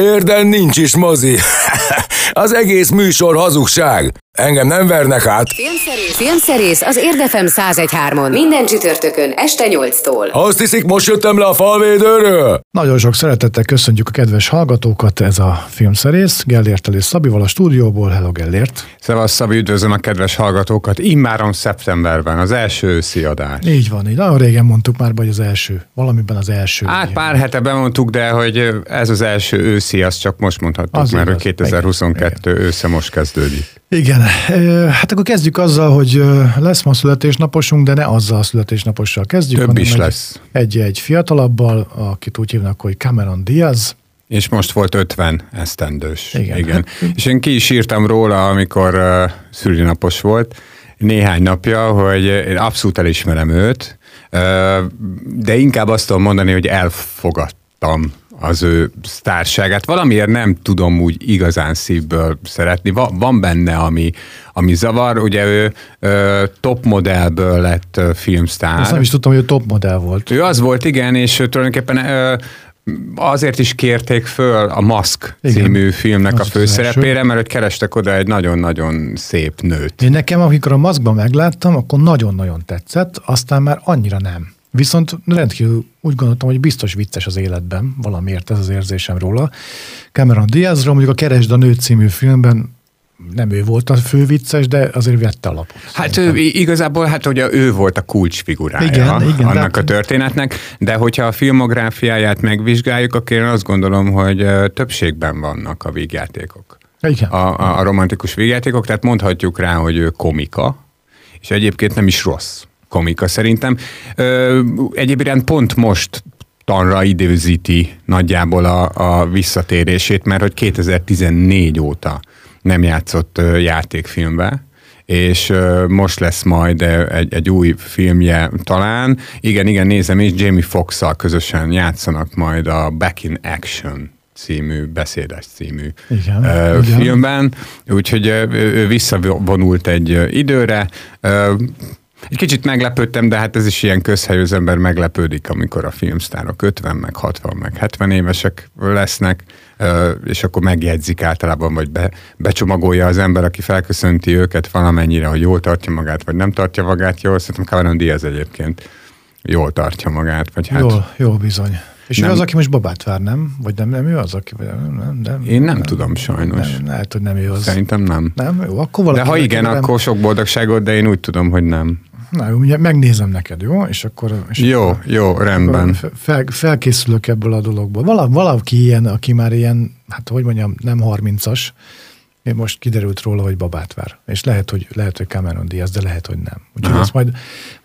Érden nincs is mozi. Az egész műsor hazugság. Engem nem vernek át. Filmszerész, Filmszerész az Érdefem 1013-on. Minden csütörtökön este 8-tól. Azt hiszik, most jöttem le a falvédőről? Nagyon sok szeretettel köszöntjük a kedves hallgatókat, ez a filmszerész. Gellért és Szabival a stúdióból. Hello Gellért. Szevasz Szabi, üdvözlöm a kedves hallgatókat. Immáron szeptemberben, az első őszi adás. Így van, így nagyon régen mondtuk már, hogy az első, valamiben az első. Hát pár hete bemondtuk, de hogy ez az első őszi, azt csak most mondhattuk, az mert igaz. hogy 2022 igen, ősze most kezdődik. Igen, hát akkor kezdjük azzal, hogy lesz ma születésnaposunk, de ne azzal a születésnapossal kezdjük. Több is lesz. Egy-egy fiatalabbal, akit úgy hívnak, hogy Cameron Diaz, és most volt 50 esztendős. Igen. Igen. És én ki is írtam róla, amikor uh, szülinapos volt, néhány napja, hogy én abszolút elismerem őt, uh, de inkább azt tudom mondani, hogy elfogadtam az ő sztárságát. Valamiért nem tudom úgy igazán szívből szeretni. Va, van benne, ami, ami zavar. Ugye ő ö, top modellből lett filmsztár. Azt nem is tudtam, hogy ő top modell volt. Ő az volt, igen, és tulajdonképpen ö, azért is kérték föl a Mask Igen. című filmnek a főszerepére, mert hogy kerestek oda egy nagyon-nagyon szép nőt. Én nekem, amikor a Maskban megláttam, akkor nagyon-nagyon tetszett, aztán már annyira nem. Viszont rendkívül úgy gondoltam, hogy biztos vicces az életben, valamiért ez az érzésem róla. Cameron Diazról, mondjuk a Keresd a nőt című filmben nem ő volt a fő vicces, de azért vette alapot. Hát ő, igazából hát ugye ő volt a kulcsfigurája igen, igen, annak de... a történetnek, de hogyha a filmográfiáját megvizsgáljuk, akkor én azt gondolom, hogy többségben vannak a vígjátékok. Igen. A, a, a romantikus vígjátékok, tehát mondhatjuk rá, hogy ő komika, és egyébként nem is rossz komika szerintem. Ö, egyébként pont most tanra időzíti nagyjából a, a visszatérését, mert hogy 2014 óta nem játszott játékfilmbe, és most lesz majd egy, egy új filmje talán. Igen, igen, nézem is, Jamie foxx közösen játszanak majd a Back in Action című, beszédes című igen, uh, igen. filmben, úgyhogy ő visszavonult egy időre, egy kicsit meglepődtem, de hát ez is ilyen közhely, az ember meglepődik, amikor a filmsztárok 50, meg 60, meg 70 évesek lesznek, és akkor megjegyzik általában, vagy be, becsomagolja az ember, aki felköszönti őket valamennyire, hogy jól tartja magát, vagy nem tartja magát jól. Szerintem Cameron Diaz egyébként jól tartja magát. Vagy hát... Jól, jól bizony. És nem. ő az, aki most babát vár, nem? Vagy nem, nem ő az, aki... Nem, nem, nem, Én nem, nem tudom sajnos. Nem, lehet, hogy nem ő az. Szerintem nem. Nem? Jó, akkor valaki... De ha igen, nem... akkor sok boldogságot, de én úgy tudom, hogy nem. Na, ugye megnézem neked, jó? És akkor... És jó, akkor, jó, rendben. Fel, felkészülök ebből a dologból. Vala, valaki ilyen, aki már ilyen, hát hogy mondjam, nem 30-as, én most kiderült róla, hogy babát vár. És lehet, hogy, lehet, hogy Cameron Diaz, de lehet, hogy nem. Úgyhogy ezt majd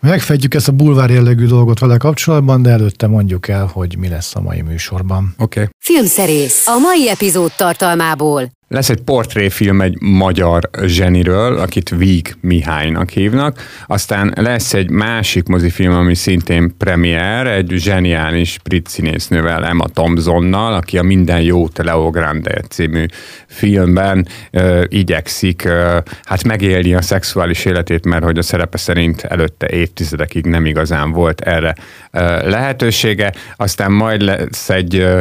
megfedjük ezt a bulvár jellegű dolgot vele kapcsolatban, de előtte mondjuk el, hogy mi lesz a mai műsorban. Oké. Okay. Filmszerész a mai epizód tartalmából. Lesz egy portréfilm egy magyar zseniről, akit Víg Mihálynak hívnak, aztán lesz egy másik mozifilm, ami szintén premier, egy zseniális brit színésznővel, Emma Thompsonnal, aki a Minden jó Leo Grande című filmben ö, igyekszik ö, hát megélni a szexuális életét, mert hogy a szerepe szerint előtte évtizedekig nem igazán volt erre ö, lehetősége. Aztán majd lesz egy ö,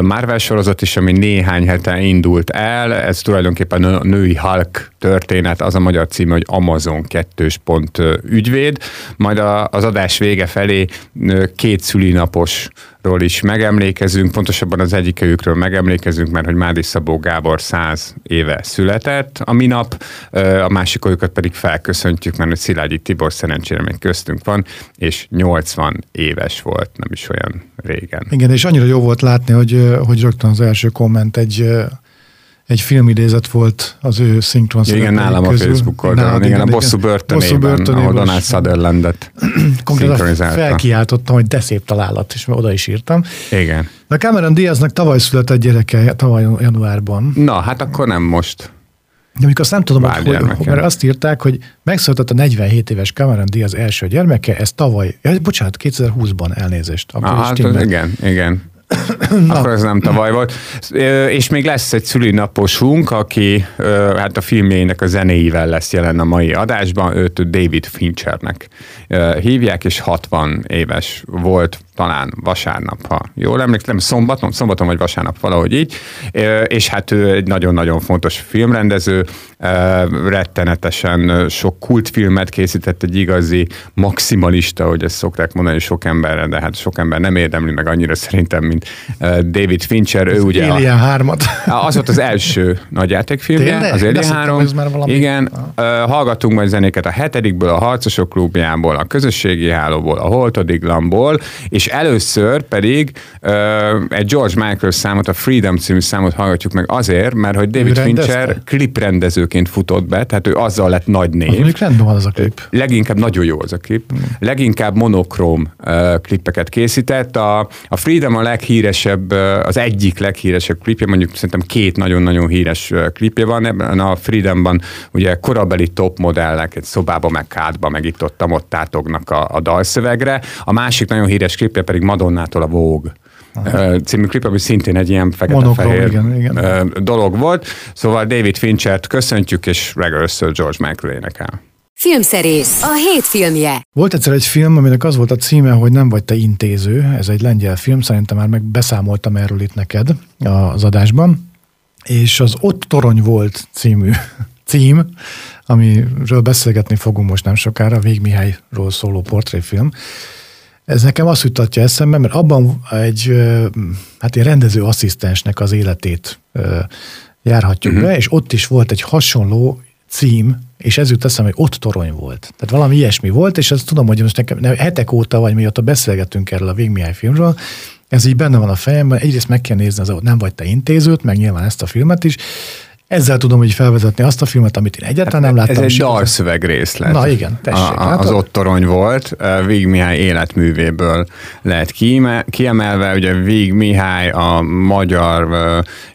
Marvel sorozat is, ami néhány hete indult el, el, ez tulajdonképpen a női Hulk történet, az a magyar cím, hogy Amazon kettős pont ügyvéd, majd az adás vége felé két szülinapos ról is megemlékezünk, pontosabban az egyikőjükről megemlékezünk, mert hogy Mádi Szabó Gábor száz éve született a minap, a másikoljukat pedig felköszöntjük, mert hogy Szilágyi Tibor szerencsére még köztünk van, és 80 éves volt, nem is olyan régen. Igen, és annyira jó volt látni, hogy, hogy rögtön az első komment egy egy filmidézet volt az ő szinkron ja, Igen, nálam közül. a Facebook oldalon, igen, igen, a Bosszú börtönében, börtönében ahol Donald Sutherlandet szinkronizálta. felkiáltottam, hogy de szép találat, és oda is írtam. Igen. Na Cameron Diaznak tavaly született gyereke, tavaly januárban. Na, hát akkor nem most. De amikor azt nem tudom, hogy, hogy, mert azt írták, hogy megszületett a 47 éves Cameron Diaz első gyermeke, ez tavaly, ja, bocsánat, 2020-ban elnézést. Ah, hát, igen, igen. Akkor ez nem tavaly volt. És még lesz egy szülinaposunk, aki hát a filmjének a zenéivel lesz jelen a mai adásban, őt David Finchernek hívják, és 60 éves volt talán vasárnap, ha jól emlékszem, szombaton, szombaton vagy vasárnap valahogy így, és hát ő egy nagyon-nagyon fontos filmrendező, rettenetesen sok kultfilmet készített, egy igazi maximalista, hogy ezt szokták mondani sok emberre, de hát sok ember nem érdemli meg annyira szerintem, mint David Fincher. Ő ugye Alien a, 3 Az volt az első nagyjátékfilmje, Tényleg? az Alien 3. Igen, uh, hallgatunk majd zenéket a hetedikből, a Harcosok klubjából, a közösségi hálóból, a Holtodiglamból, és először pedig uh, egy George Michael számot, a Freedom című számot hallgatjuk meg azért, mert hogy David Fincher kliprendezőként futott be, tehát ő azzal lett nagy név. Az rendben van az a klip. Leginkább nagyon jó az a klip. Mm. Leginkább monokróm uh, klipeket készített. A, a Freedom a leghíresebb, uh, az egyik leghíresebb klipje, mondjuk szerintem két nagyon-nagyon híres uh, klipje van. Ebben a Freedomban ugye korabeli top modellek egy szobába, meg kádba, meg itt ott, ott átognak a, a dalszövegre. A másik nagyon híres klipje pedig Madonnától a Vogue Aha. című klip, ami szintén egy ilyen fekete-fehér dolog volt. Szóval David Finchert köszöntjük, és legelőször George Michael énekel. Filmszerész, a hét filmje. Volt egyszer egy film, aminek az volt a címe, hogy Nem vagy te intéző. Ez egy lengyel film, szerintem már meg beszámoltam erről itt neked az adásban. És az Ott torony volt című cím, amiről beszélgetni fogunk most nem sokára, Vég Mihályról szóló portréfilm. Ez nekem azt jutatja eszembe, mert abban egy hát egy rendező asszisztensnek az életét járhatjuk uh-huh. be, és ott is volt egy hasonló cím, és ez jut eszembe, hogy ott torony volt. Tehát valami ilyesmi volt, és azt tudom, hogy most nekem hetek óta, vagy mióta beszélgetünk erről a Végmihály filmről, ez így benne van a fejemben, egyrészt meg kell nézni, az, nem vagy te intézőt, meg nyilván ezt a filmet is, ezzel tudom hogy felvezetni azt a filmet, amit én egyáltalán nem láttam. Ez egy dalszöveg részlet. Na igen, tessék. A, a, az ott torony volt, Vég Mihály életművéből lehet kiemelve. Ugye Vég Mihály a magyar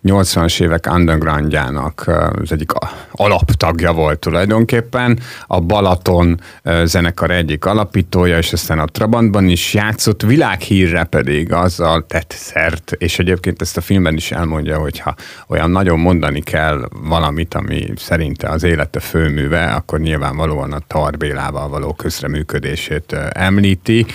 80-as évek undergroundjának az egyik alaptagja volt tulajdonképpen. A Balaton zenekar egyik alapítója, és aztán a Trabantban is játszott, világhírre pedig azzal tett szert, és egyébként ezt a filmben is elmondja, hogyha olyan nagyon mondani kell valamit, ami szerinte az élete főműve, akkor nyilvánvalóan a Tarbélával való közreműködését említi.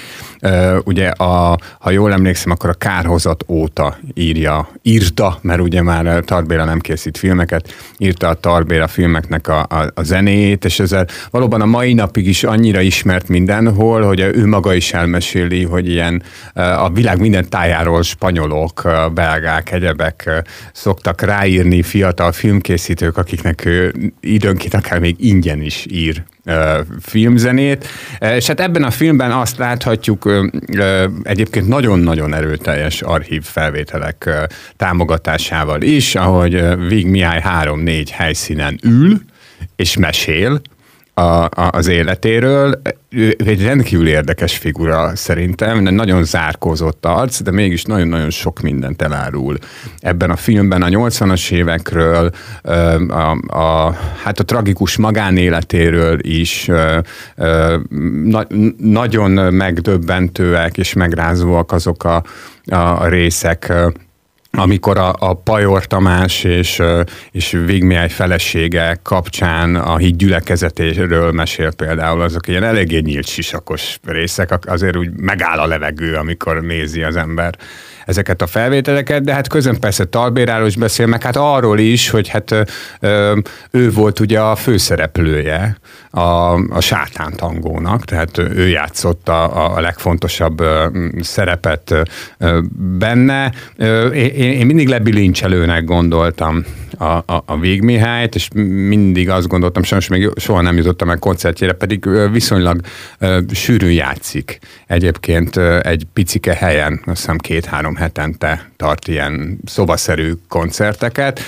Ugye, a, ha jól emlékszem, akkor a Kárhozat óta írja, írta, mert ugye már Tarbéla nem készít filmeket, írta a Tarbéla filmeknek a, a, a zenéjét, és ezzel valóban a mai napig is annyira ismert mindenhol, hogy ő maga is elmeséli, hogy ilyen a világ minden tájáról spanyolok, belgák, egyebek szoktak ráírni fiatal film filmkészítők, akiknek időnként akár még ingyen is ír filmzenét, és hát ebben a filmben azt láthatjuk egyébként nagyon-nagyon erőteljes archív felvételek támogatásával is, ahogy Vig Mihály három-négy helyszínen ül, és mesél, a, a, az életéről. Ő egy rendkívül érdekes figura szerintem, nagyon zárkózott arc, de mégis nagyon-nagyon sok mindent elárul. Ebben a filmben a 80-as évekről, a, a, hát a tragikus magánéletéről is na, nagyon megdöbbentőek és megrázóak azok a, a részek, amikor a, a Pajor Tamás és, és Vigmiáj felesége kapcsán a híd gyülekezetéről mesél például, azok ilyen eléggé nyílt sisakos részek, azért úgy megáll a levegő, amikor nézi az ember ezeket a felvételeket, de hát közön persze Talbéráról is beszél, meg hát arról is, hogy hát ő volt ugye a főszereplője a, a sátántangónak, tehát ő játszott a, a legfontosabb szerepet benne. Én, én mindig lebilincselőnek gondoltam a, a, a Végmihályt, és mindig azt gondoltam, sajnos még soha nem jutottam meg koncertjére, pedig viszonylag sűrűn játszik. Egyébként egy picike helyen, azt hiszem két-három hetente tart ilyen szobaszerű koncerteket,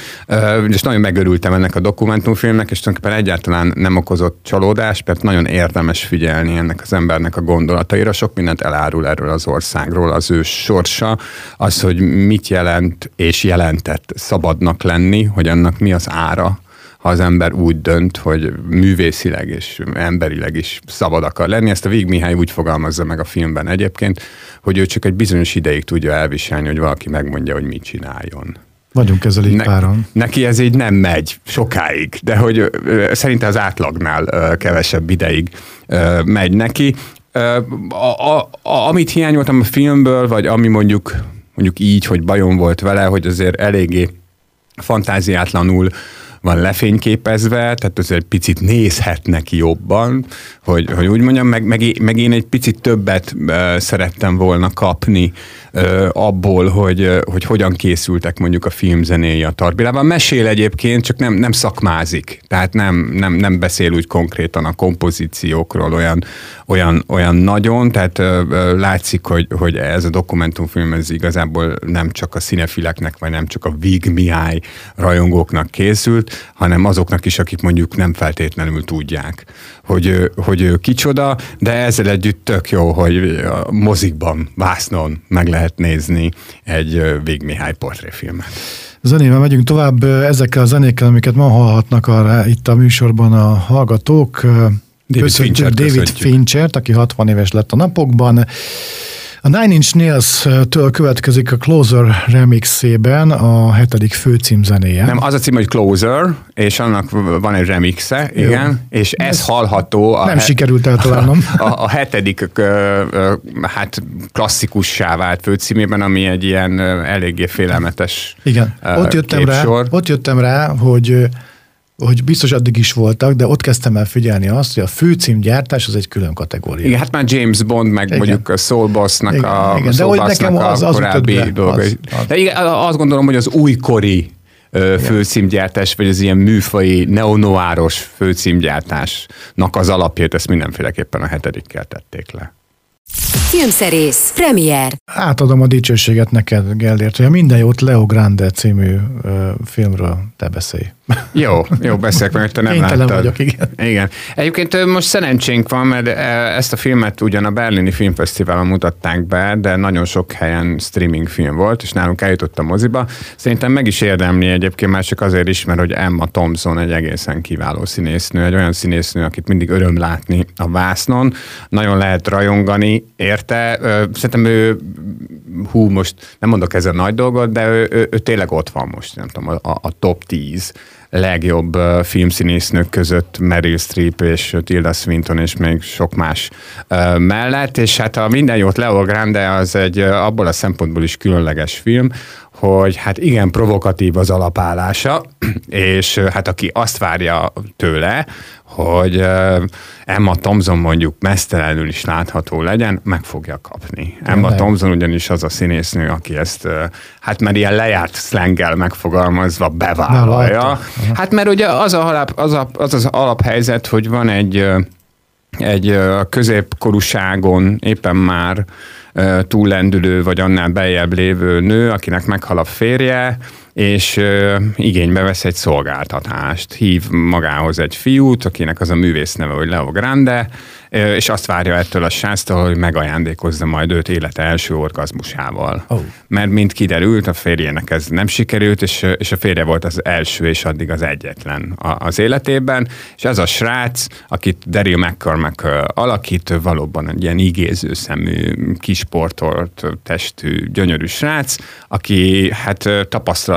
és nagyon megörültem ennek a dokumentumfilmnek, és tulajdonképpen egyáltalán nem okozott csalódást, mert nagyon érdemes figyelni ennek az embernek a gondolataira, sok mindent elárul erről az országról, az ő sorsa, az, hogy mit jelent és jelentett szabadnak lenni, hogy annak mi az ára, ha az ember úgy dönt, hogy művészileg és emberileg is szabad akar lenni. Ezt a Vég Mihály úgy fogalmazza meg a filmben egyébként, hogy ő csak egy bizonyos ideig tudja elviselni, hogy valaki megmondja, hogy mit csináljon. Vagyunk ezzel így ne, páran. Neki ez így nem megy sokáig, de hogy ö, szerinte az átlagnál ö, kevesebb ideig ö, megy neki a, a, a, amit hiányoltam a filmből, vagy ami mondjuk, mondjuk így, hogy bajom volt vele, hogy azért eléggé fantáziátlanul van lefényképezve, tehát azért picit nézhetnek jobban, hogy, hogy úgy mondjam, meg, meg, meg én egy picit többet szerettem volna kapni abból, hogy, hogy hogyan készültek mondjuk a filmzenéi a Tarbilában. Mesél egyébként, csak nem, nem szakmázik, tehát nem, nem, nem beszél úgy konkrétan a kompozíciókról olyan, olyan, olyan nagyon, tehát uh, látszik, hogy, hogy ez a dokumentumfilm ez igazából nem csak a színefileknek, vagy nem csak a Vig rajongóknak készült, hanem azoknak is, akik mondjuk nem feltétlenül tudják, hogy, hogy ő kicsoda, de ezzel együtt tök jó, hogy a mozikban, vásznon meg lehet nézni egy Vég Mihály portréfilmet. Zenével megyünk tovább ezekkel a zenékkel, amiket ma hallhatnak arra itt a műsorban a hallgatók. David Fincher David Finchert, aki 60 éves lett a napokban. A Nine Inch Nails-től következik a Closer remixében a hetedik főcímzenéje. Nem, az a cím, hogy Closer, és annak van egy remixe, Jó. igen, és ez, ez hallható. A nem he- sikerült eltalálnom. A, a, a hetedik hát klasszikussá vált főcímében, ami egy ilyen eléggé félelmetes Igen, ott jöttem, rá, ott jöttem rá, hogy hogy biztos addig is voltak, de ott kezdtem el figyelni azt, hogy a főcímgyártás az egy külön kategória. Igen, hát már James Bond, meg igen. mondjuk a Soul Boss-nak igen, a, igen. De hogy nekem az, az korábbi dolga. Az, az. De igen, azt gondolom, hogy az újkori főcímgyártás, vagy az ilyen műfai, neonoáros főcímgyártásnak az alapját, ezt mindenféleképpen a hetedikkel tették le. Filmszerész, premier. Átadom a dicsőséget neked, Gellért, hogy a Minden jót Leo Grande című ö, filmről te beszélj. Jó, jó, beszélek, mert te nem Kénytelen láttad. vagyok, igen. Igen. Egyébként most szerencsénk van, mert ezt a filmet ugyan a Berlini Filmfesztiválon mutatták be, de nagyon sok helyen streaming film volt, és nálunk eljutott a moziba. Szerintem meg is érdemli egyébként már csak azért is, mert hogy Emma Thompson egy egészen kiváló színésznő, egy olyan színésznő, akit mindig öröm látni a vásznon. Nagyon lehet rajongani érte. Szerintem ő, hú, most nem mondok ezen nagy dolgot, de ő, ő, ő tényleg ott van most, nem tudom, a, a top 10 legjobb uh, filmszínésznők között Meryl Streep és Tilda Swinton és még sok más uh, mellett, és hát a Minden jót Leo Grande az egy uh, abból a szempontból is különleges film, hogy hát igen provokatív az alapállása, és hát aki azt várja tőle, hogy Emma Thompson mondjuk mesztelenül is látható legyen, meg fogja kapni. Emma nem. Thompson ugyanis az a színésznő, aki ezt hát már ilyen lejárt szlenggel megfogalmazva bevállalja. Hát mert ugye az, a alap, az, a, az az alaphelyzet, hogy van egy egy középkorúságon éppen már túllendülő, vagy annál beljebb lévő nő, akinek meghal a férje, és igénybe vesz egy szolgáltatást. Hív magához egy fiút, akinek az a művész neve, hogy Leo Grande, és azt várja ettől a sásztól, hogy megajándékozza majd őt élete első orgazmusával. Oh. Mert mint kiderült, a férjének ez nem sikerült, és, és a férje volt az első, és addig az egyetlen az életében, és ez a srác, akit Daryl McCormack alakít, valóban egy ilyen igéző szemű, kisportolt testű, gyönyörű srác, aki hát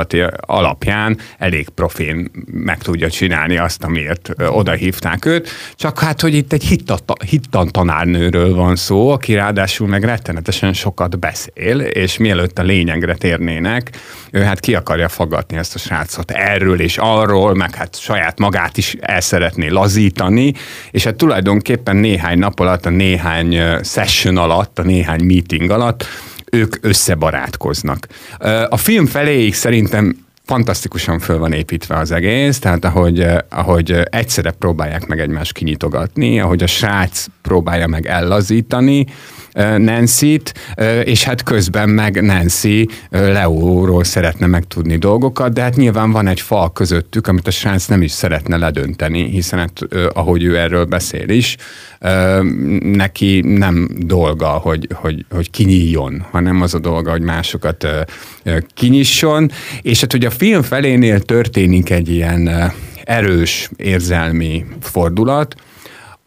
tapasztalati alapján elég profén meg tudja csinálni azt, amiért oda hívták őt, csak hát, hogy itt egy hittan tanárnőről van szó, aki ráadásul meg rettenetesen sokat beszél, és mielőtt a lényegre térnének, ő hát ki akarja fogadni ezt a srácot erről és arról, meg hát saját magát is el szeretné lazítani, és hát tulajdonképpen néhány nap alatt, a néhány session alatt, a néhány meeting alatt ők összebarátkoznak. A film feléig szerintem fantasztikusan föl van építve az egész, tehát ahogy, ahogy egyszerre próbálják meg egymást kinyitogatni, ahogy a srác próbálja meg ellazítani, Nancy-t, és hát közben meg Nancy Leóról szeretne megtudni dolgokat, de hát nyilván van egy fal közöttük, amit a srác nem is szeretne ledönteni, hiszen hát, ahogy ő erről beszél is, neki nem dolga, hogy, hogy, hogy kinyíljon, hanem az a dolga, hogy másokat kinyisson, és hát ugye a film felénél történik egy ilyen erős érzelmi fordulat,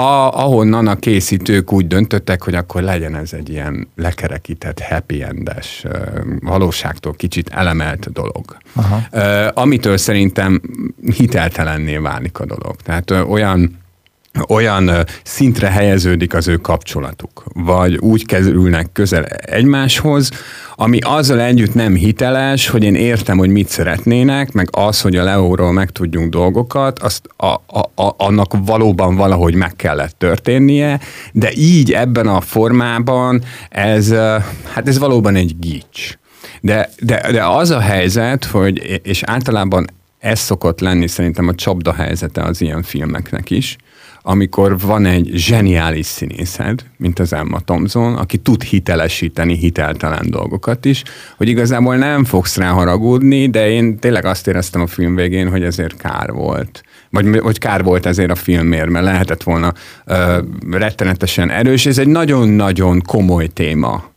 a, ahonnan a készítők úgy döntöttek, hogy akkor legyen ez egy ilyen lekerekített, happy endes, valóságtól kicsit elemelt dolog. Aha. Amitől szerintem hiteltelenné válik a dolog. Tehát olyan olyan szintre helyeződik az ő kapcsolatuk, vagy úgy kerülnek közel egymáshoz, ami azzal együtt nem hiteles, hogy én értem, hogy mit szeretnének, meg az, hogy a Leóról megtudjunk dolgokat, azt a, a, a, annak valóban valahogy meg kellett történnie, de így ebben a formában ez, hát ez valóban egy gics. De, de, de az a helyzet, hogy, és általában ez szokott lenni szerintem a csapda helyzete az ilyen filmeknek is, amikor van egy zseniális színészed, mint az Emma Thompson, aki tud hitelesíteni hiteltelen dolgokat is, hogy igazából nem fogsz rá haragudni, de én tényleg azt éreztem a film végén, hogy ezért kár volt. Vagy hogy kár volt ezért a filmért, mert lehetett volna ö, rettenetesen erős. Ez egy nagyon-nagyon komoly téma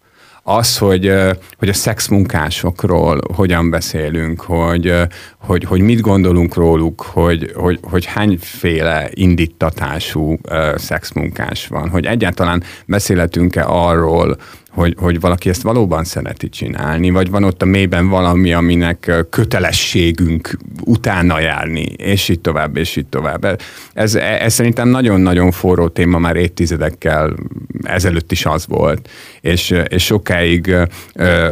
az, hogy, hogy a szexmunkásokról hogyan beszélünk, hogy, hogy, hogy mit gondolunk róluk, hogy, hogy, hogy hányféle indítatású szexmunkás van, hogy egyáltalán beszélhetünk-e arról, hogy, hogy valaki ezt valóban szereti csinálni, vagy van ott a mélyben valami, aminek kötelességünk utána járni, és így tovább, és így tovább. Ez, ez szerintem nagyon-nagyon forró téma, már évtizedekkel ezelőtt is az volt, és, és sokáig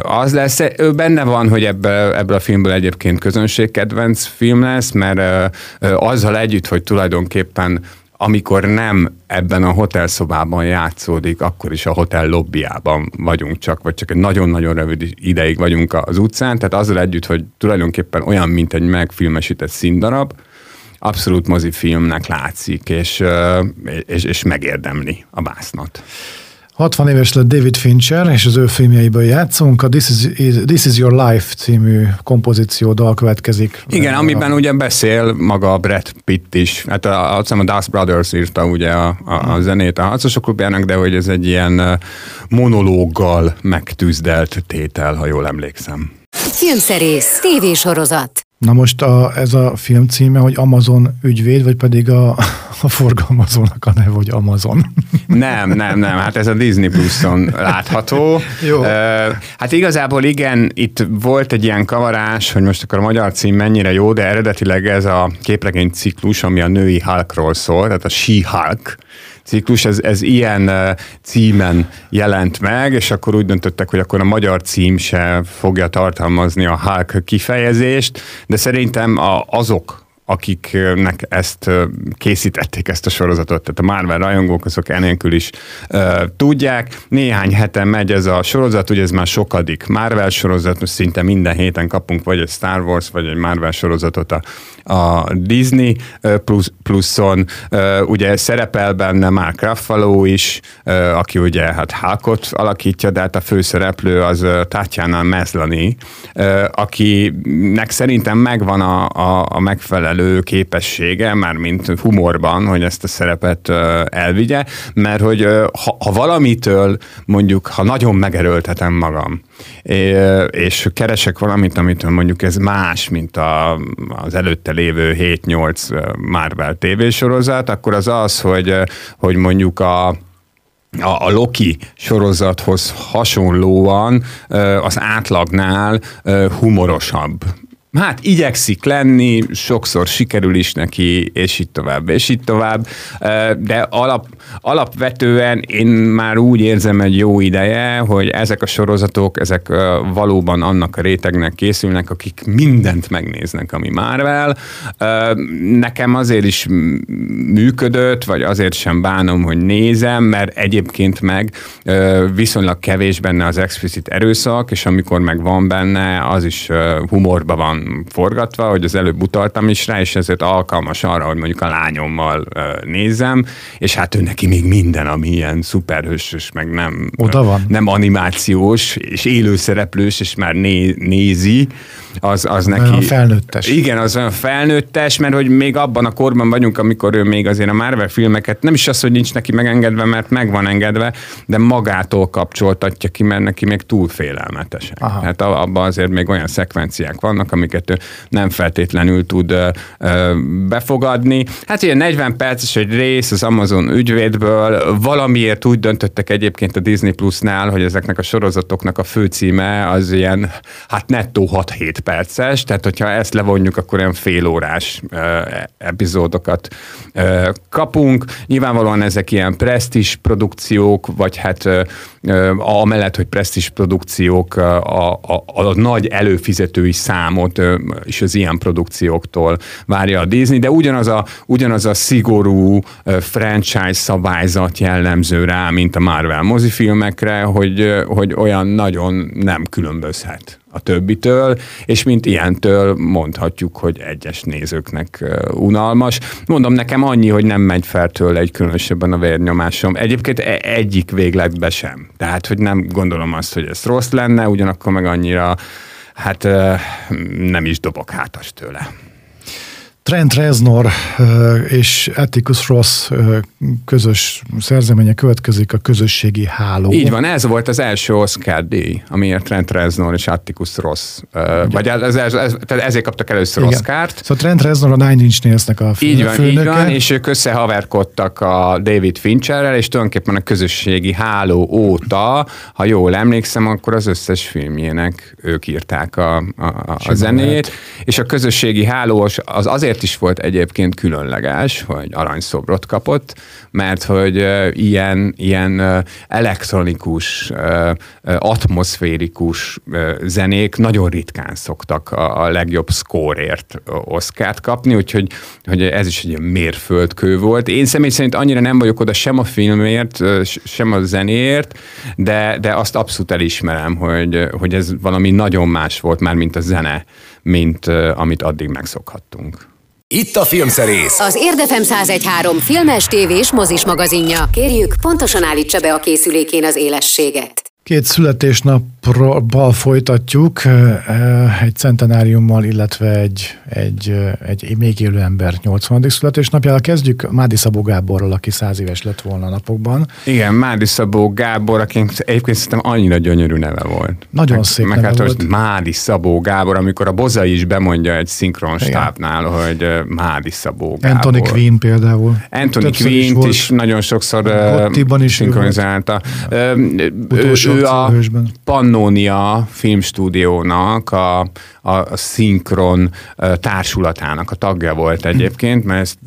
az lesz, benne van, hogy ebből, ebből a filmből egyébként közönségkedvenc film lesz, mert azzal együtt, hogy tulajdonképpen amikor nem ebben a hotelszobában játszódik, akkor is a hotel lobbyában vagyunk csak, vagy csak egy nagyon-nagyon rövid ideig vagyunk az utcán, tehát azzal együtt, hogy tulajdonképpen olyan, mint egy megfilmesített színdarab, abszolút mozifilmnek látszik, és, és, és megérdemli a básznat. 60 éves lett David Fincher, és az ő filmjeiből játszunk. A This is, This is Your Life című kompozíció dal következik. Igen, amiben ugye beszél maga Brad Pitt is. Hát a, azt a Dust Brothers írta ugye a, a, a zenét a harcosok klubjának, de hogy ez egy ilyen monológgal megtűzdelt tétel, ha jól emlékszem. Filmszerész, tévésorozat. Na most a, ez a film címe, hogy Amazon ügyvéd, vagy pedig a, a forgalmazónak a neve, hogy Amazon? Nem, nem, nem, hát ez a Disney Plus-on látható. Jó. Hát igazából igen, itt volt egy ilyen kavarás, hogy most akkor a magyar cím mennyire jó, de eredetileg ez a képregény ciklus, ami a női Hulkról szól, tehát a She-Hulk, ciklus, ez, ez ilyen címen jelent meg, és akkor úgy döntöttek, hogy akkor a magyar cím se fogja tartalmazni a Hulk kifejezést, de szerintem a, azok, akiknek ezt készítették, ezt a sorozatot, tehát a Marvel rajongók, azok enélkül is uh, tudják. Néhány heten megy ez a sorozat, ugye ez már sokadik Marvel sorozat, most szinte minden héten kapunk vagy egy Star Wars, vagy egy Marvel sorozatot a, a Disney plus, pluszon. Ugye szerepel benne Mark Ruffalo is, aki ugye hát Hulkot alakítja, de hát a főszereplő az Tatjana Meslani, akinek szerintem megvan a, a, a megfelelő képessége, már mint humorban, hogy ezt a szerepet elvigye, mert hogy ha, ha valamitől mondjuk, ha nagyon megerőltetem magam, és keresek valamit, amit mondjuk ez más, mint a, az előtte lévő 7-8 Marvel tévésorozat, akkor az az, hogy, hogy mondjuk a a, a Loki sorozathoz hasonlóan az átlagnál humorosabb hát igyekszik lenni, sokszor sikerül is neki, és így tovább, és így tovább, de alap, alapvetően én már úgy érzem egy jó ideje, hogy ezek a sorozatok, ezek valóban annak a rétegnek készülnek, akik mindent megnéznek, ami Marvel. Nekem azért is működött, vagy azért sem bánom, hogy nézem, mert egyébként meg viszonylag kevés benne az explicit erőszak, és amikor meg van benne, az is humorba van forgatva, hogy az előbb utaltam is rá, és ezért alkalmas arra, hogy mondjuk a lányommal nézem, és hát ő neki még minden, ami ilyen szuperhősös, meg nem, Oda van. nem animációs, és élőszereplős, és már né, nézi, az, az neki... Olyan felnőttes. Igen, az olyan felnőttes, mert hogy még abban a korban vagyunk, amikor ő még azért a Marvel filmeket, nem is az, hogy nincs neki megengedve, mert meg van engedve, de magától kapcsoltatja ki, mert neki még túl félelmetesek. Aha. Hát abban azért még olyan szekvenciák vannak, amik amiket ő nem feltétlenül tud befogadni. Hát ugye 40 perces egy rész az Amazon ügyvédből, valamiért úgy döntöttek egyébként a Disney Plusnál, hogy ezeknek a sorozatoknak a főcíme az ilyen, hát nettó 6-7 perces, tehát hogyha ezt levonjuk, akkor olyan fél órás epizódokat kapunk. Nyilvánvalóan ezek ilyen presztis produkciók, vagy hát amellett, hogy presztis produkciók a, a, a nagy előfizetői számot és az ilyen produkcióktól várja a Disney, de ugyanaz a, ugyanaz a szigorú franchise szabályzat jellemző rá, mint a Marvel mozifilmekre, hogy, hogy olyan nagyon nem különbözhet a többitől, és mint ilyentől mondhatjuk, hogy egyes nézőknek unalmas. Mondom, nekem annyi, hogy nem megy fel tőle egy különösebben a vérnyomásom. Egyébként e- egyik végletbe sem. Tehát, hogy nem gondolom azt, hogy ez rossz lenne, ugyanakkor meg annyira hát nem is dobok hátas tőle. Trent Reznor és Atticus Ross közös szerzeménye következik a közösségi háló. Így van, ez volt az első Oscar díj, amiért Trent Reznor és Atticus Ross, Igen. vagy ez, ez, ez, tehát ezért kaptak először Igen. Oscárt. Szóval Trent Reznor a Nine Inch Nails-nek a fő, Így van, főnöke. így van, és ők összehaverkodtak a David Fincherrel, és tulajdonképpen a közösségi háló óta, ha jól emlékszem, akkor az összes filmjének ők írták a, a, a, a zenét, és a közösségi háló az azért azért is volt egyébként különleges, hogy aranyszobrot kapott, mert hogy ilyen, ilyen elektronikus, atmoszférikus zenék nagyon ritkán szoktak a, legjobb szkórért oszkát kapni, úgyhogy hogy ez is egy mérföldkő volt. Én személy szerint annyira nem vagyok oda sem a filmért, sem a zenéért, de, de azt abszolút elismerem, hogy, hogy ez valami nagyon más volt már, mint a zene, mint amit addig megszokhattunk. Itt a Filmszerész. Az Érdefem 1013 filmes, tévés, mozis magazinja. Kérjük, pontosan állítsa be a készülékén az élességet. Két születésnappal folytatjuk, egy centenáriummal, illetve egy, egy, egy még élő ember 80. születésnapjával kezdjük. Mádi Szabó Gáborral, aki száz éves lett volna a napokban. Igen, Mádi Szabó Gábor, aki egyébként szerintem annyira gyönyörű neve volt. Nagyon meg, szép meg neve hát, volt. Mádi Szabó Gábor, amikor a Boza is bemondja egy szinkronstábnál, hogy Mádi Szabó Gábor. Anthony Quinn például. Anthony Quinn is, is nagyon sokszor is szinkronizálta. Utolsó ő a Pannonia filmstúdiónak a, a, a szinkron társulatának a tagja volt egyébként, mert ezt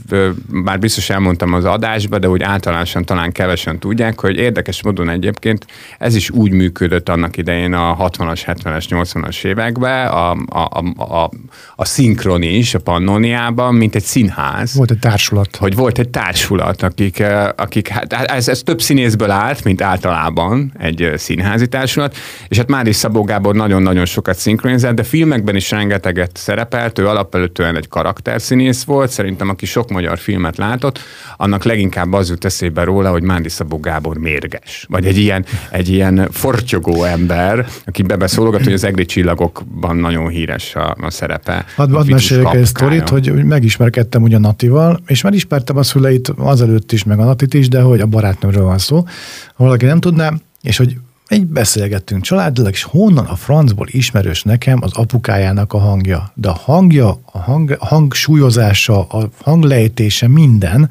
már biztos elmondtam az adásba, de úgy általánosan talán kevesen tudják, hogy érdekes módon egyébként ez is úgy működött annak idején a 60-as, 70-es, 80-as években, a, a, a, a, a szinkron is a Pannoniában, mint egy színház. Volt egy társulat. Hogy volt egy társulat, akik, akik hát ez, ez több színészből állt, mint általában egy színházi társulat, és hát Máris Szabó Gábor nagyon-nagyon sokat szinkronizált, de filmekben is rengeteget szerepelt, ő alapvetően egy karakterszínész volt, szerintem aki sok magyar filmet látott, annak leginkább az jut eszébe róla, hogy Mádi Szabó Gábor mérges, vagy egy ilyen, egy ilyen fortyogó ember, aki bebeszólogat, hogy az egri csillagokban nagyon híres a, a szerepe. Hadd had meséljek egy sztorit, hogy megismerkedtem ugye Natival, és már ismertem a szüleit azelőtt is, meg a Natit is, de hogy a barátnőmről van szó. Ha valaki nem tudná, és hogy egy beszélgettünk családilag, és honnan a francból ismerős nekem az apukájának a hangja. De a hangja, a, hang, a hangsúlyozása, a hanglejtése, minden,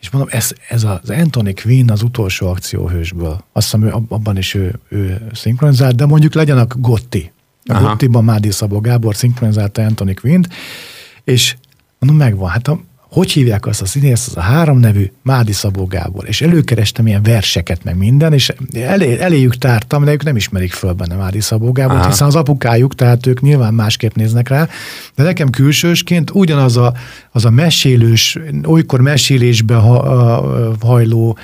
és mondom, ez, ez az Anthony Quinn az utolsó akcióhősből. Azt hiszem, ő, abban is ő, ő szinkronizált, de mondjuk legyen a Gotti. A Aha. Gottiban Mádi Szabó Gábor szinkronizálta Anthony Quinn-t, és mondom, megvan. Hát a hogy hívják azt a színészt, az a három nevű Mádi Szabó Gábor, és előkerestem ilyen verseket, meg minden, és elé, eléjük tártam, de ők nem ismerik föl benne Mádi Szabó Gábor, hiszen az apukájuk, tehát ők nyilván másképp néznek rá, de nekem külsősként ugyanaz a, az a mesélős, olykor mesélésbe ha, a, hajló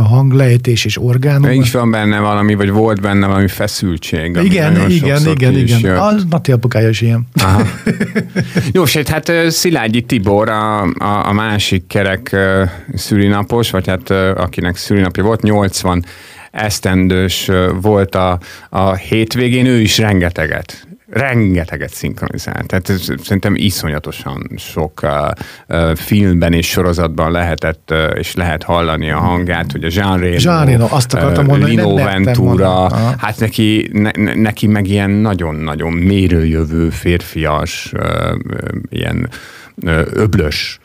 hanglejtés és orgánum. Nincs van benne valami, vagy volt benne valami feszültség. Igen, igen, igen, igen. A Mati apukája is ilyen. Aha. Jó, sőt, hát Szilágyi Tibor, a, a, a másik kerek szülinapos, vagy hát akinek szülinapja volt, 80 esztendős volt a, a hétvégén, ő is rengeteget rengeteget szinkronizált. Tehát ez, szerintem iszonyatosan sok uh, uh, filmben és sorozatban lehetett uh, és lehet hallani a hangját, hogy a Jean Reno, Jean Reno azt akartam mondani, Lino Ventura, hát neki, ne, neki meg ilyen nagyon-nagyon mérőjövő, férfias, uh, ilyen uh, öblös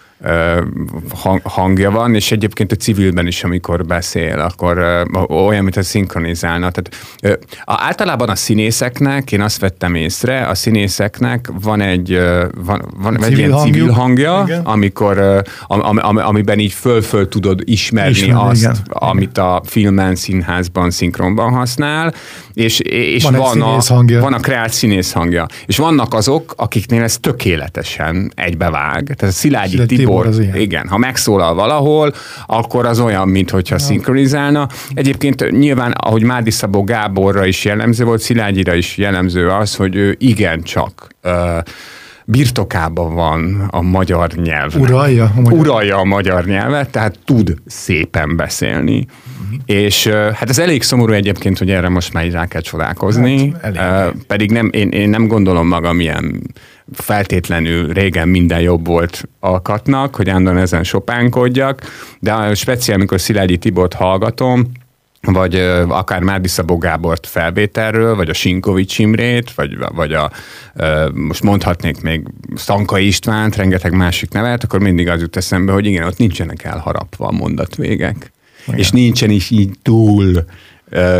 hangja van, és egyébként a civilben is, amikor beszél, akkor olyan, mint a szinkronizálna. Tehát általában a színészeknek, én azt vettem észre, a színészeknek van egy, van, van egy ilyen hangjuk. civil hangja, igen. amikor, am, am, amiben így föl-föl tudod ismerni Ismer, azt, igen. amit a filmen, színházban, szinkronban használ, és, és van, van, a, hangja. van a kreált színész hangja. És vannak azok, akiknél ez tökéletesen egybevág. Tehát a Szilágyi Tibor, Tibor az igen, ha megszólal valahol, akkor az olyan, mintha ja. szinkronizálna. Egyébként nyilván, ahogy Mádi Szabó Gáborra is jellemző volt, Szilágyira is jellemző az, hogy ő igencsak uh, birtokában van a magyar nyelv. Uralja a magyar... Uralja a magyar nyelvet, tehát tud szépen beszélni. Uh-huh. És hát ez elég szomorú egyébként, hogy erre most már így rá kell csodálkozni. Hát, pedig nem, én, én nem gondolom magam ilyen feltétlenül régen minden jobb volt alkatnak, hogy állandóan ezen sopánkodjak, de speciál, amikor Szilágyi Tibort hallgatom, vagy akár Márdi Szabó Gábort felvételről, vagy a Sinkovics Imrét, vagy, vagy a, most mondhatnék még Stanka Istvánt, rengeteg másik nevet, akkor mindig az jut eszembe, hogy igen, ott nincsenek elharapva a mondatvégek. Igen. És nincsen is így túl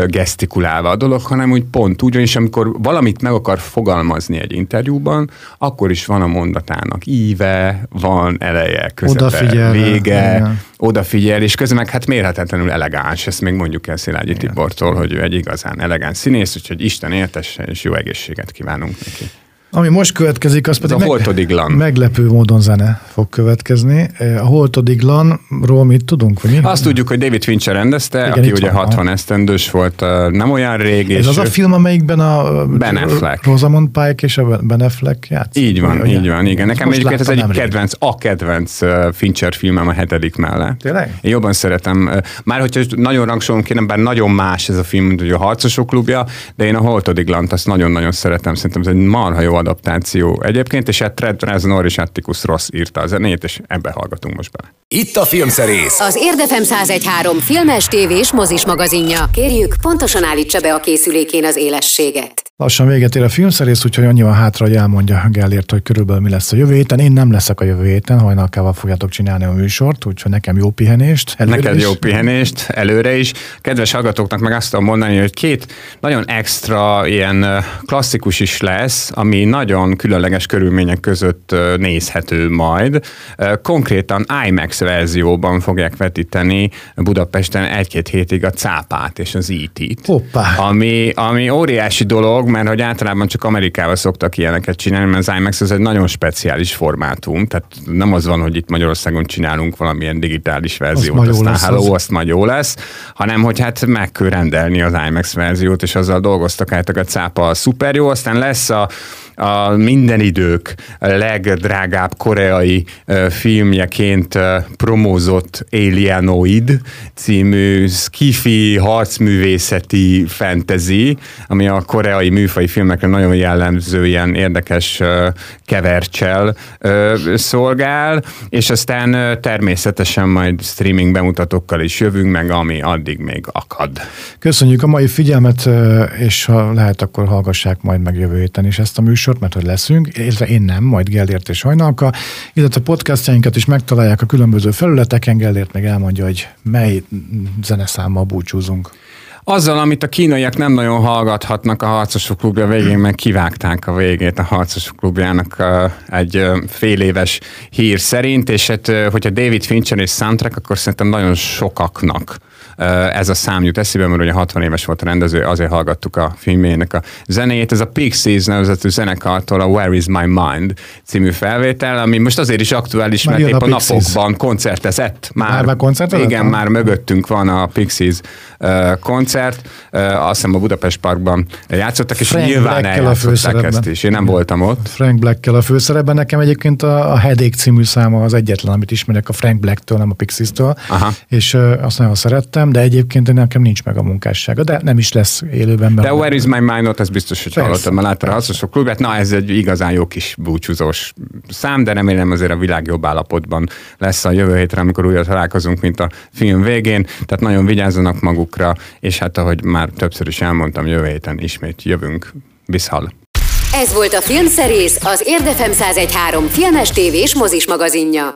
gesztikulálva a dolog, hanem úgy pont úgy, és amikor valamit meg akar fogalmazni egy interjúban, akkor is van a mondatának íve, van eleje, közepe, odafigyel, vége, igen. odafigyel, és közben meg hát mérhetetlenül elegáns, ezt még mondjuk el Szilágyi Tibortól, hogy ő egy igazán elegáns színész, úgyhogy Isten értesse, és jó egészséget kívánunk neki. Ami most következik, az pedig a Holtodiglan. meglepő módon zene fog következni. A Holtodiglanról mit tudunk? Vagy mi? Azt tudjuk, hogy David Fincher rendezte, Igen, aki ugye 60 esztendős volt, nem olyan rég. Ez az a film, amelyikben a ben Affleck. Rosamund Pike és a Ben Affleck játszik? Így van, így van, igen. Nekem egyébként ez egy kedvenc, a kedvenc Fincher filmem a hetedik mellett. Tényleg? Én jobban szeretem. Már hogyha nagyon rangsolom kéne, bár nagyon más ez a film, mint a Harcosok klubja, de én a Holtodiglant azt nagyon-nagyon szeretem. Szerintem ez egy marha jó adaptáció egyébként, és hát Trent Reznor és Atticus Ross írta a zenét, és ebbe hallgatunk most bele. Itt a Filmszerész. Az Érdefem 1013 filmes, tévés, mozis magazinja. Kérjük, pontosan állítsa be a készülékén az élességet. Lassan véget ér a filmszerész, úgyhogy annyi van hátra, hogy elmondja Gellért, hogy körülbelül mi lesz a jövő héten. Én nem leszek a jövő héten, hajnalkával fogjátok csinálni a műsort, úgyhogy nekem jó pihenést. Neked is. jó pihenést, előre is. Kedves hallgatóknak meg azt tudom mondani, hogy két nagyon extra, ilyen klasszikus is lesz, ami nagyon különleges körülmények között nézhető majd. Konkrétan IMAX verzióban fogják vetíteni Budapesten egy-két hétig a cápát és az IT-t. Ami, ami óriási dolog, mert hogy általában csak Amerikában szoktak ilyeneket csinálni, mert az IMAX az egy nagyon speciális formátum, tehát nem az van, hogy itt Magyarországon csinálunk valamilyen digitális verziót, az aztán hello, az. azt majd jó lesz, hanem hogy hát meg kell rendelni az IMAX verziót, és azzal dolgoztak át a cápa szuper jó, aztán lesz a a minden idők legdrágább koreai filmjeként promózott Alienoid című skifi harcművészeti fantasy, ami a koreai műfai filmekre nagyon jellemző ilyen érdekes kevercsel szolgál, és aztán természetesen majd streaming bemutatókkal is jövünk meg, ami addig még akad. Köszönjük a mai figyelmet, és ha lehet, akkor hallgassák majd meg jövő héten is ezt a műsort műsort, mert hogy leszünk, illetve én nem, majd Gellért és Hajnalka, illetve podcastjainkat is megtalálják a különböző felületeken, Gellért meg elmondja, hogy mely zeneszámmal búcsúzunk. Azzal, amit a kínaiak nem nagyon hallgathatnak a Harcosok klubja végén, meg kivágták a végét a Harcosok klubjának egy fél éves hír szerint, és hát, hogyha David Fincher és soundtrack, akkor szerintem nagyon sokaknak ez a szám jut eszébe, mert ugye 60 éves volt a rendező, azért hallgattuk a filmjének a zenéjét. Ez a Pixies nevezetű zenekartól a Where is my mind című felvétel, ami most azért is aktuális, mert épp a, a napokban koncertezett. Már, már koncertezett? Igen, már mögöttünk van a Pixies koncert, azt hiszem a Budapest Parkban játszottak, és Frank nyilván eljátszották ezt is. Én nem voltam ott. Frank Black-kel a főszerepben. Nekem egyébként a, a Headache című száma az egyetlen, amit ismerek a Frank Black-től, nem a Pixies-től, Aha. és azt nagyon szerettem, de egyébként nekem nincs meg a munkássága, de nem is lesz élőben. De Where is my mind ez biztos, hogy hallottam, mert láttad a hasznosok klubját. Na, ez egy igazán jó kis búcsúzós szám, de remélem azért a világ jobb állapotban lesz a jövő hétre, amikor újra találkozunk, mint a film végén. Tehát nagyon vigyázzanak magukra, és hát ahogy már többször is elmondtam, jövő héten ismét jövünk. Viszhal! Ez volt a Filmszerész, az Érdefem 1013 filmes tévés mozis magazinja.